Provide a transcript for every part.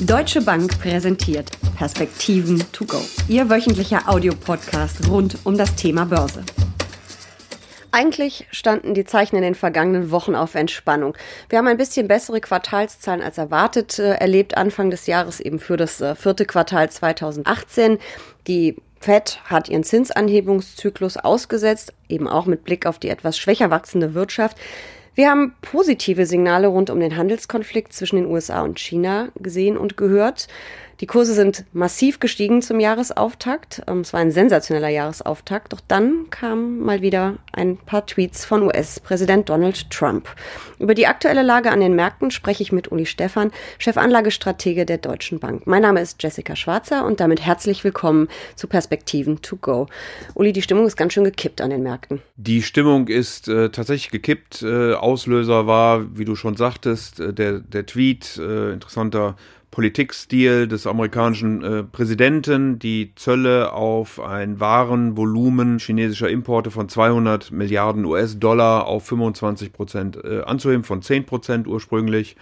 Deutsche Bank präsentiert Perspektiven to go. Ihr wöchentlicher Audiopodcast rund um das Thema Börse. Eigentlich standen die Zeichen in den vergangenen Wochen auf Entspannung. Wir haben ein bisschen bessere Quartalszahlen als erwartet äh, erlebt Anfang des Jahres eben für das äh, vierte Quartal 2018. Die Fed hat ihren Zinsanhebungszyklus ausgesetzt, eben auch mit Blick auf die etwas schwächer wachsende Wirtschaft. Wir haben positive Signale rund um den Handelskonflikt zwischen den USA und China gesehen und gehört. Die Kurse sind massiv gestiegen zum Jahresauftakt. Ähm, es war ein sensationeller Jahresauftakt. Doch dann kamen mal wieder ein paar Tweets von US-Präsident Donald Trump. Über die aktuelle Lage an den Märkten spreche ich mit Uli Stephan, Chefanlagestratege der Deutschen Bank. Mein Name ist Jessica Schwarzer und damit herzlich willkommen zu Perspektiven to go. Uli, die Stimmung ist ganz schön gekippt an den Märkten. Die Stimmung ist äh, tatsächlich gekippt. Äh, Auslöser war, wie du schon sagtest, äh, der, der Tweet, äh, interessanter Politikstil des amerikanischen äh, Präsidenten, die Zölle auf ein Warenvolumen chinesischer Importe von 200 Milliarden US-Dollar auf 25 Prozent äh, anzuheben, von 10 Prozent ursprünglich.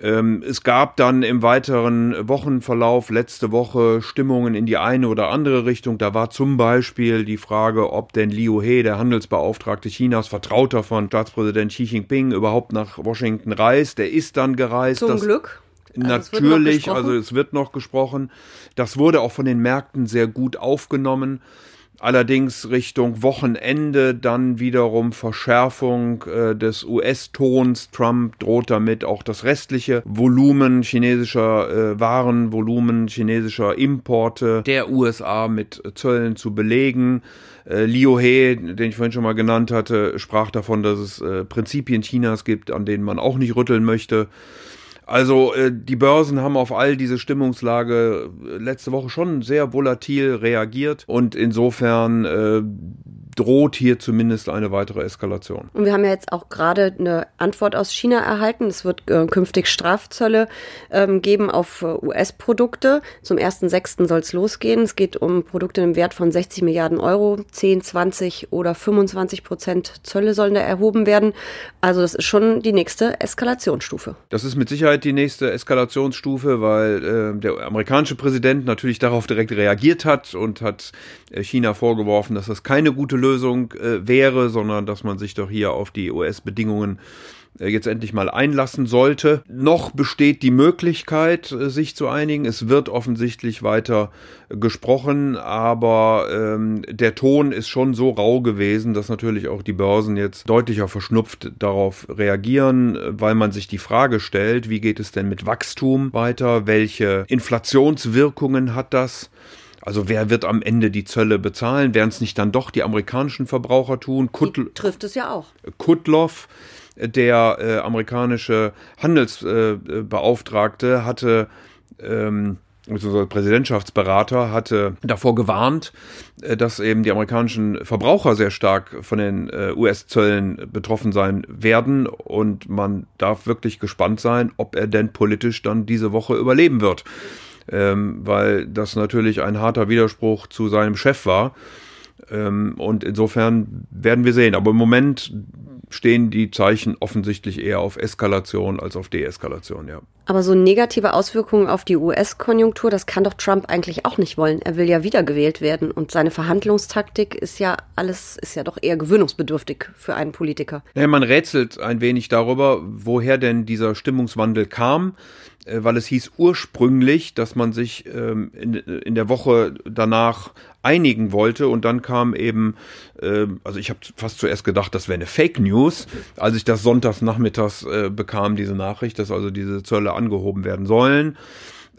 Ähm, es gab dann im weiteren Wochenverlauf letzte Woche Stimmungen in die eine oder andere Richtung. Da war zum Beispiel die Frage, ob denn Liu He, der Handelsbeauftragte Chinas, Vertrauter von Staatspräsident Xi Jinping, überhaupt nach Washington reist. Der ist dann gereist. Zum Glück. Also Natürlich, also es wird noch gesprochen. Das wurde auch von den Märkten sehr gut aufgenommen. Allerdings Richtung Wochenende dann wiederum Verschärfung äh, des US-Tons. Trump droht damit auch das restliche Volumen chinesischer äh, Waren, Volumen chinesischer Importe der USA mit Zöllen zu belegen. Äh, Liu He, den ich vorhin schon mal genannt hatte, sprach davon, dass es äh, Prinzipien Chinas gibt, an denen man auch nicht rütteln möchte. Also äh, die Börsen haben auf all diese Stimmungslage äh, letzte Woche schon sehr volatil reagiert. Und insofern äh, droht hier zumindest eine weitere Eskalation. Und wir haben ja jetzt auch gerade eine Antwort aus China erhalten. Es wird äh, künftig Strafzölle ähm, geben auf äh, US-Produkte. Zum 1.6. soll es losgehen. Es geht um Produkte im Wert von 60 Milliarden Euro. 10, 20 oder 25 Prozent Zölle sollen da erhoben werden. Also das ist schon die nächste Eskalationsstufe. Das ist mit Sicherheit die nächste Eskalationsstufe, weil äh, der amerikanische Präsident natürlich darauf direkt reagiert hat und hat äh, China vorgeworfen, dass das keine gute Lösung Lösung äh, wäre, sondern dass man sich doch hier auf die US-Bedingungen äh, jetzt endlich mal einlassen sollte. Noch besteht die Möglichkeit, äh, sich zu einigen. Es wird offensichtlich weiter gesprochen, aber ähm, der Ton ist schon so rau gewesen, dass natürlich auch die Börsen jetzt deutlicher verschnupft darauf reagieren, weil man sich die Frage stellt, wie geht es denn mit Wachstum weiter? Welche Inflationswirkungen hat das? Also wer wird am Ende die Zölle bezahlen? Werden es nicht dann doch die amerikanischen Verbraucher tun? Kutl die trifft es ja auch. Kutloff, der äh, amerikanische Handelsbeauftragte, äh, hatte ähm, also Präsidentschaftsberater hatte davor gewarnt, äh, dass eben die amerikanischen Verbraucher sehr stark von den äh, US-Zöllen betroffen sein werden und man darf wirklich gespannt sein, ob er denn politisch dann diese Woche überleben wird ähm, weil das natürlich ein harter Widerspruch zu seinem Chef war. Ähm, und insofern werden wir sehen. Aber im Moment stehen die Zeichen offensichtlich eher auf Eskalation als auf Deeskalation, ja. Aber so negative Auswirkungen auf die US-Konjunktur, das kann doch Trump eigentlich auch nicht wollen. Er will ja wiedergewählt werden und seine Verhandlungstaktik ist ja alles, ist ja doch eher gewöhnungsbedürftig für einen Politiker. Ja, man rätselt ein wenig darüber, woher denn dieser Stimmungswandel kam. Äh, weil es hieß ursprünglich, dass man sich ähm, in, in der Woche danach einigen wollte und dann kam eben, äh, also ich habe fast zuerst gedacht, das wäre eine Fake News, als ich das sonntags nachmittags äh, bekam, diese Nachricht, dass also diese Zölle angehoben werden sollen.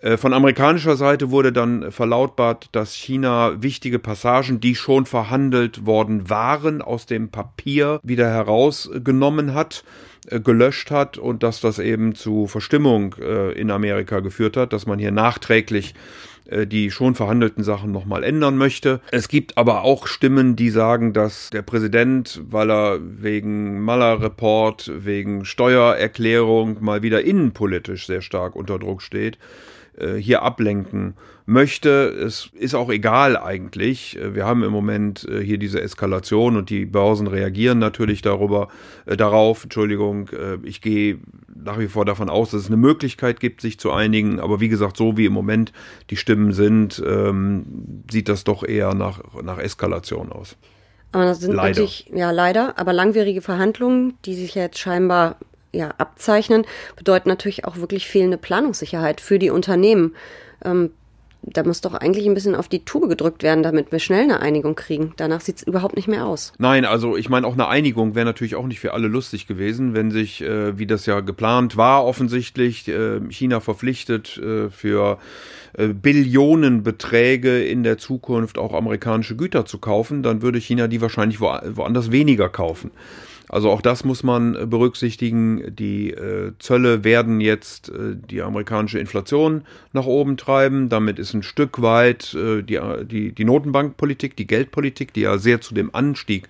Äh, von amerikanischer Seite wurde dann verlautbart, dass China wichtige Passagen, die schon verhandelt worden waren, aus dem Papier wieder herausgenommen hat gelöscht hat und dass das eben zu Verstimmung äh, in Amerika geführt hat, dass man hier nachträglich äh, die schon verhandelten Sachen nochmal ändern möchte. Es gibt aber auch Stimmen, die sagen, dass der Präsident, weil er wegen Mueller-Report, wegen Steuererklärung mal wieder innenpolitisch sehr stark unter Druck steht, hier ablenken möchte. Es ist auch egal eigentlich. Wir haben im Moment äh, hier diese Eskalation und die Börsen reagieren natürlich darüber, äh, darauf. Entschuldigung, äh, ich gehe nach wie vor davon aus, dass es eine Möglichkeit gibt, sich zu einigen. Aber wie gesagt, so wie im Moment die Stimmen sind, ähm, sieht das doch eher nach, nach Eskalation aus. Aber das sind leider. natürlich, ja leider, aber langwierige Verhandlungen, die sich jetzt scheinbar ja, abzeichnen, bedeuten natürlich auch wirklich fehlende Planungssicherheit für die Unternehmen. Ähm, da muss doch eigentlich ein bisschen auf die Tube gedrückt werden, damit wir schnell eine Einigung kriegen. Danach sieht es überhaupt nicht mehr aus. Nein, also ich meine, auch eine Einigung wäre natürlich auch nicht für alle lustig gewesen, wenn sich, äh, wie das ja geplant war, offensichtlich äh, China verpflichtet äh, für äh, Billionenbeträge in der Zukunft auch amerikanische Güter zu kaufen, dann würde China die wahrscheinlich wo, woanders weniger kaufen. Also auch das muss man äh, berücksichtigen. Die äh, Zölle werden jetzt äh, die amerikanische Inflation nach oben treiben. Damit ist ein Stück weit äh, die, die, die Notenbankpolitik, die Geldpolitik, die ja sehr zu dem Anstieg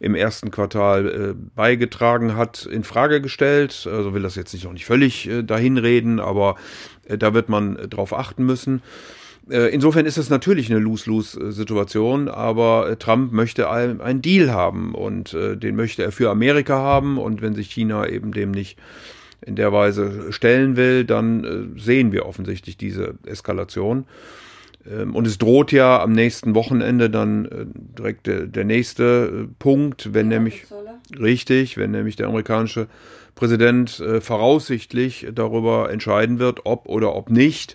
im ersten Quartal äh, beigetragen hat, in Frage gestellt. Also will das jetzt nicht noch nicht völlig äh, dahin reden, aber äh, da wird man äh, drauf achten müssen. Äh, insofern ist es natürlich eine Lose-Lose-Situation, aber äh, Trump möchte einen Deal haben und äh, den möchte er für Amerika haben und wenn sich China eben dem nicht in der Weise stellen will, dann sehen wir offensichtlich diese Eskalation. Ähm, und es droht ja am nächsten Wochenende dann direkt der, der nächste Punkt, wenn ja, nämlich richtig, wenn nämlich der amerikanische Präsident voraussichtlich darüber entscheiden wird, ob oder ob nicht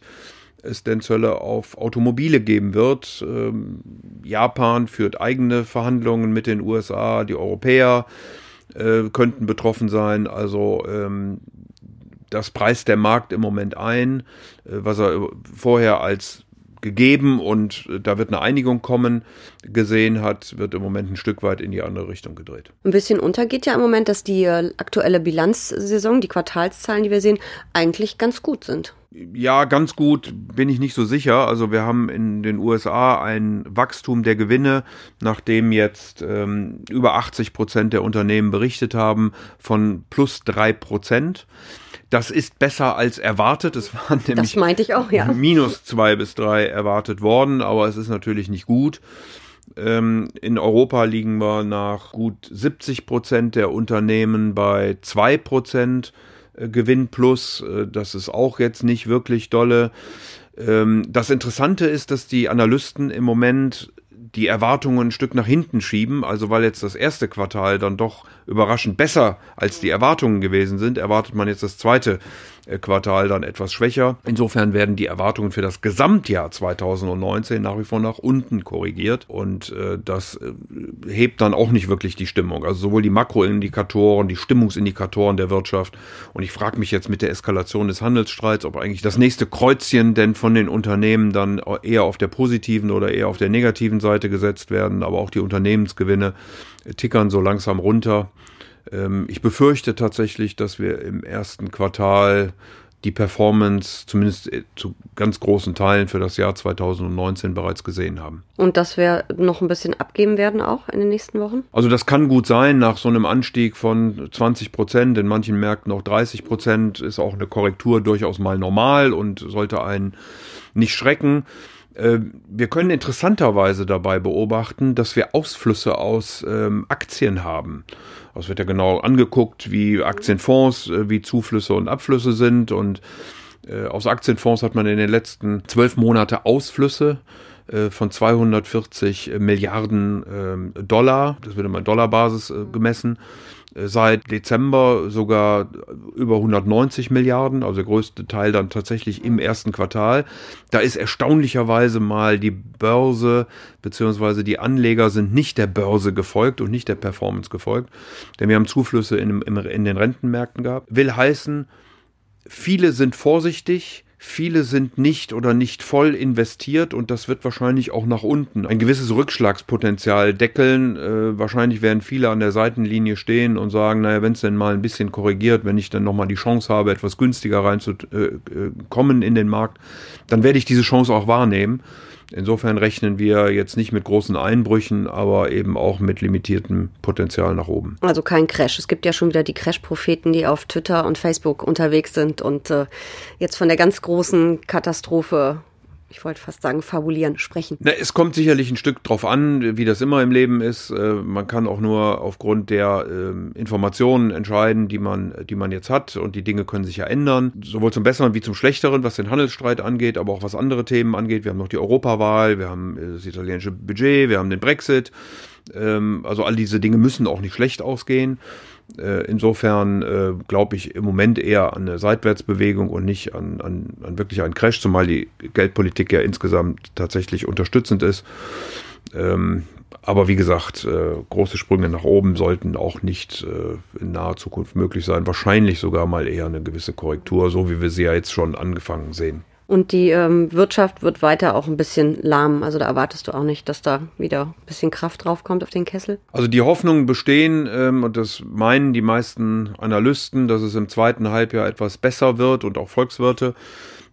es denn Zölle auf Automobile geben wird. Ähm, Japan führt eigene Verhandlungen mit den USA, die Europäer äh, könnten betroffen sein. Also ähm, das preist der Markt im Moment ein, äh, was er vorher als gegeben und äh, da wird eine Einigung kommen, gesehen hat, wird im Moment ein Stück weit in die andere Richtung gedreht. Ein bisschen untergeht ja im Moment, dass die äh, aktuelle Bilanzsaison, die Quartalszahlen, die wir sehen, eigentlich ganz gut sind. Ja, ganz gut bin ich nicht so sicher. Also wir haben in den USA ein Wachstum der Gewinne, nachdem jetzt ähm, über 80 Prozent der Unternehmen berichtet haben, von plus drei Prozent. Das ist besser als erwartet. Es waren nämlich das meinte ich auch, ja. minus zwei bis drei erwartet worden, aber es ist natürlich nicht gut. Ähm, in Europa liegen wir nach gut 70 Prozent der Unternehmen bei zwei Prozent äh, Gewinn plus. Äh, das ist auch jetzt nicht wirklich dolle. Ähm, das Interessante ist, dass die Analysten im Moment die Erwartungen ein Stück nach hinten schieben. Also weil jetzt das erste Quartal dann doch überraschend besser als die Erwartungen gewesen sind, erwartet man jetzt das zweite Quartal dann etwas schwächer. Insofern werden die Erwartungen für das Gesamtjahr 2019 nach wie vor nach unten korrigiert und äh, das äh, hebt dann auch nicht wirklich die Stimmung. Also sowohl die Makroindikatoren, die Stimmungsindikatoren der Wirtschaft und ich frage mich jetzt mit der Eskalation des Handelsstreits, ob eigentlich das nächste Kreuzchen denn von den Unternehmen dann eher auf der positiven oder eher auf der negativen Seite gesetzt werden, aber auch die Unternehmensgewinne tickern so langsam runter. Ähm, ich befürchte tatsächlich, dass wir im ersten Quartal die Performance zumindest äh, zu ganz großen Teilen für das Jahr 2019 bereits gesehen haben. Und dass wir noch ein bisschen abgeben werden auch in den nächsten Wochen? Also das kann gut sein, nach so einem Anstieg von 20 Prozent, in manchen Märkten auch 30 Prozent, ist auch eine Korrektur durchaus mal normal und sollte einen nicht schrecken. Äh, wir können interessanterweise dabei beobachten, dass wir Ausflüsse aus ähm, Aktien haben. Es wird ja genau angeguckt, wie Aktienfonds, äh, wie Zuflüsse und Abflüsse sind. Und äh, aus Aktienfonds hat man in den letzten zwölf Monate Ausflüsse von 240 Milliarden ähm, Dollar. Das wird immer Dollarbasis äh, gemessen seit Dezember sogar über 190 Milliarden, also der größte Teil dann tatsächlich im ersten Quartal. Da ist erstaunlicherweise mal die Börse beziehungsweise die Anleger sind nicht der Börse gefolgt und nicht der Performance gefolgt, denn wir haben Zuflüsse in, in den Rentenmärkten gehabt. Will heißen, viele sind vorsichtig, Viele sind nicht oder nicht voll investiert und das wird wahrscheinlich auch nach unten ein gewisses Rückschlagspotenzial deckeln. Äh, wahrscheinlich werden viele an der Seitenlinie stehen und sagen, naja, wenn es denn mal ein bisschen korrigiert, wenn ich dann nochmal die Chance habe, etwas günstiger reinzukommen äh, in den Markt, dann werde ich diese Chance auch wahrnehmen. Insofern rechnen wir jetzt nicht mit großen Einbrüchen, aber eben auch mit limitiertem Potenzial nach oben. Also kein Crash. Es gibt ja schon wieder die Crash-Propheten, die auf Twitter und Facebook unterwegs sind und äh, jetzt von der ganz großen Katastrophe ich wollte fast sagen, fabulieren, sprechen? Na, es kommt sicherlich ein Stück drauf an, wie das immer im Leben ist. Äh, man kann auch nur aufgrund der äh, Informationen entscheiden, die man, die man jetzt hat. Und die Dinge können sich ja ändern. Sowohl zum Besseren wie zum Schlechteren, was den Handelsstreit angeht, aber auch was andere Themen angeht. Wir haben noch die Europawahl, wir haben äh, das italienische Budget, wir haben den Brexit. Ähm, also all diese Dinge müssen auch nicht schlecht ausgehen. Äh, insofern äh, glaube ich im Moment eher an eine Seitwärtsbewegung und nicht an, an, an wirklich einen Crash, zumal die Geldpolitik ja insgesamt tatsächlich unterstützend ist. Ähm, aber wie gesagt, äh, große Sprünge nach oben sollten auch nicht in naher Zukunft möglich sein. Wahrscheinlich sogar mal eher eine gewisse Korrektur, so wie wir sie ja jetzt schon angefangen sehen. Und die ähm, Wirtschaft wird weiter auch ein bisschen lahm. Also da erwartest du auch nicht, dass da wieder ein bisschen Kraft drauf kommt auf den Kessel. Also die Hoffnungen bestehen, ähm, und das meinen die meisten Analysten, dass es im zweiten Halbjahr etwas besser wird und auch Volkswirte.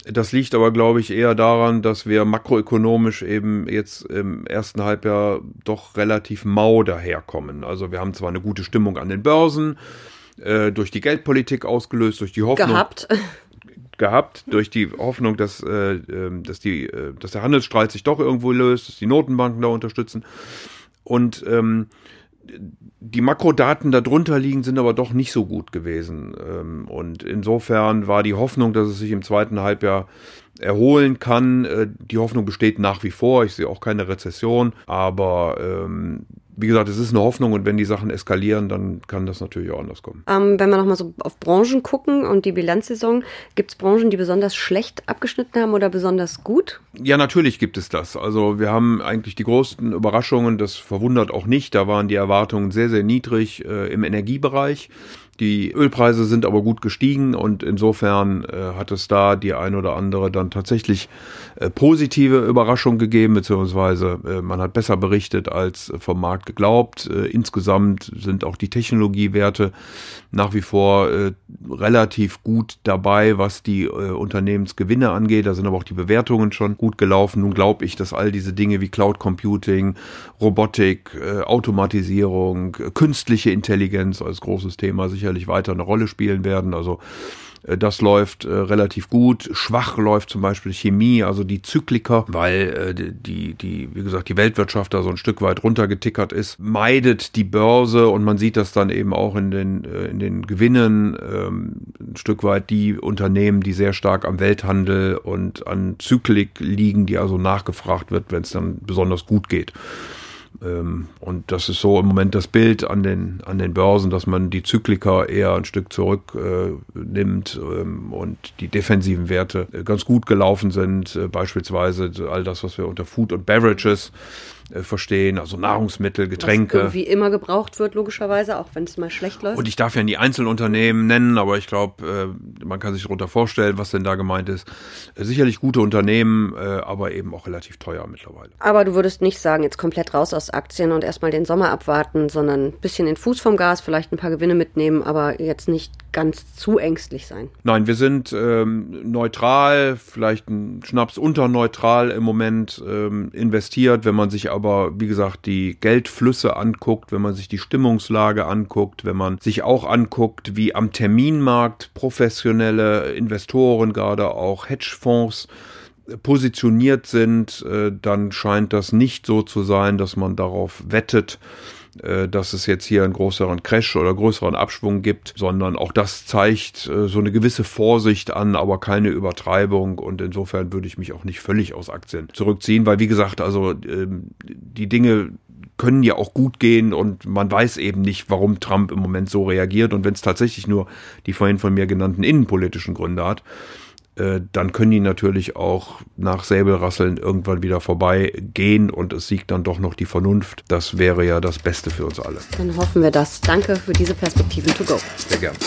Das liegt aber, glaube ich, eher daran, dass wir makroökonomisch eben jetzt im ersten Halbjahr doch relativ mau daherkommen. Also wir haben zwar eine gute Stimmung an den Börsen, äh, durch die Geldpolitik ausgelöst, durch die Hoffnung. Gehabt gehabt durch die Hoffnung, dass, äh, ähm, dass, die, äh, dass der Handelsstreit sich doch irgendwo löst, dass die Notenbanken da unterstützen. Und ähm, die Makrodaten darunter liegen, sind aber doch nicht so gut gewesen. Ähm, und insofern war die Hoffnung, dass es sich im zweiten Halbjahr erholen kann. Äh, die Hoffnung besteht nach wie vor. Ich sehe auch keine Rezession, aber ähm, wie gesagt, es ist eine Hoffnung und wenn die Sachen eskalieren, dann kann das natürlich auch anders kommen. Ähm, wenn wir nochmal so auf Branchen gucken und die Bilanzsaison, gibt es Branchen, die besonders schlecht abgeschnitten haben oder besonders gut? Ja, natürlich gibt es das. Also wir haben eigentlich die größten Überraschungen, das verwundert auch nicht. Da waren die Erwartungen sehr, sehr niedrig äh, im Energiebereich. Die Ölpreise sind aber gut gestiegen und insofern äh, hat es da die ein oder andere dann tatsächlich äh, positive Überraschung gegeben, beziehungsweise äh, man hat besser berichtet als vom Markt geglaubt. Äh, insgesamt sind auch die Technologiewerte nach wie vor äh, relativ gut dabei, was die äh, Unternehmensgewinne angeht. Da sind aber auch die Bewertungen schon gut gelaufen. Nun glaube ich, dass all diese Dinge wie Cloud Computing, Robotik, Automatisierung, künstliche Intelligenz als großes Thema sicher sicherlich weiter eine Rolle spielen werden. Also äh, das läuft äh, relativ gut. Schwach läuft zum Beispiel Chemie, also die Zykliker, weil äh, die, die, wie gesagt, die Weltwirtschaft da so ein Stück weit runtergetickert ist, meidet die Börse und man sieht das dann eben auch in den, äh, in den Gewinnen ähm, ein Stück weit die Unternehmen, die sehr stark am Welthandel und an Zyklik liegen, die also nachgefragt wird, wenn es dann besonders gut geht. Ähm, und das ist so im Moment das Bild an den, an den Börsen, dass man die Zyklika eher ein Stück zurücknimmt äh, ähm, und die defensiven Werte äh, ganz gut gelaufen sind. Äh, beispielsweise all das, was wir unter Food und Beverages äh, verstehen, also Nahrungsmittel, Getränke. Was irgendwie immer gebraucht wird, logischerweise, auch wenn es mal schlecht läuft. Und ich darf ja nie Einzelunternehmen nennen, aber ich glaube, äh, man kann sich darunter vorstellen, was denn da gemeint ist. Äh, sicherlich gute Unternehmen, aber eben auch relativ teuer mittlerweile. Aber du würdest nicht sagen, jetzt komplett raus aus Aktien und erstmal den Sommer abwarten, sondern ein bisschen den Fuß vom Gas, vielleicht ein paar Gewinne mitnehmen, aber jetzt nicht ganz zu ängstlich sein. Nein, wir sind ähm, neutral, vielleicht ein Schnaps unterneutral im Moment ähm, investiert, wenn man sich aber, wie gesagt, die Geldflüsse anguckt, wenn man sich die Stimmungslage anguckt, wenn man sich auch anguckt, wie am Terminmarkt professionelle Investoren, gerade auch Hedgefonds, positioniert sind, äh, dann scheint das nicht so zu sein, dass man darauf wettet, äh, dass es jetzt hier einen größeren Crash oder größeren Abschwung gibt, sondern auch das zeigt äh, so eine gewisse Vorsicht an, aber keine Übertreibung. Und insofern würde ich mich auch nicht völlig aus Aktien zurückziehen, weil wie gesagt, also ähm, die Dinge können ja auch gut gehen und man weiß eben nicht, warum Trump im Moment so reagiert und wenn es tatsächlich nur die vorhin von mir genannten innenpolitischen Gründe hat, äh, dann können die natürlich auch nach Säbelrasseln irgendwann wieder vorbeigehen und es siegt dann doch noch die Vernunft. Das wäre ja das Beste für uns alle. Dann hoffen wir das. Danke für diese Perspektiven to go. Sehr gerne.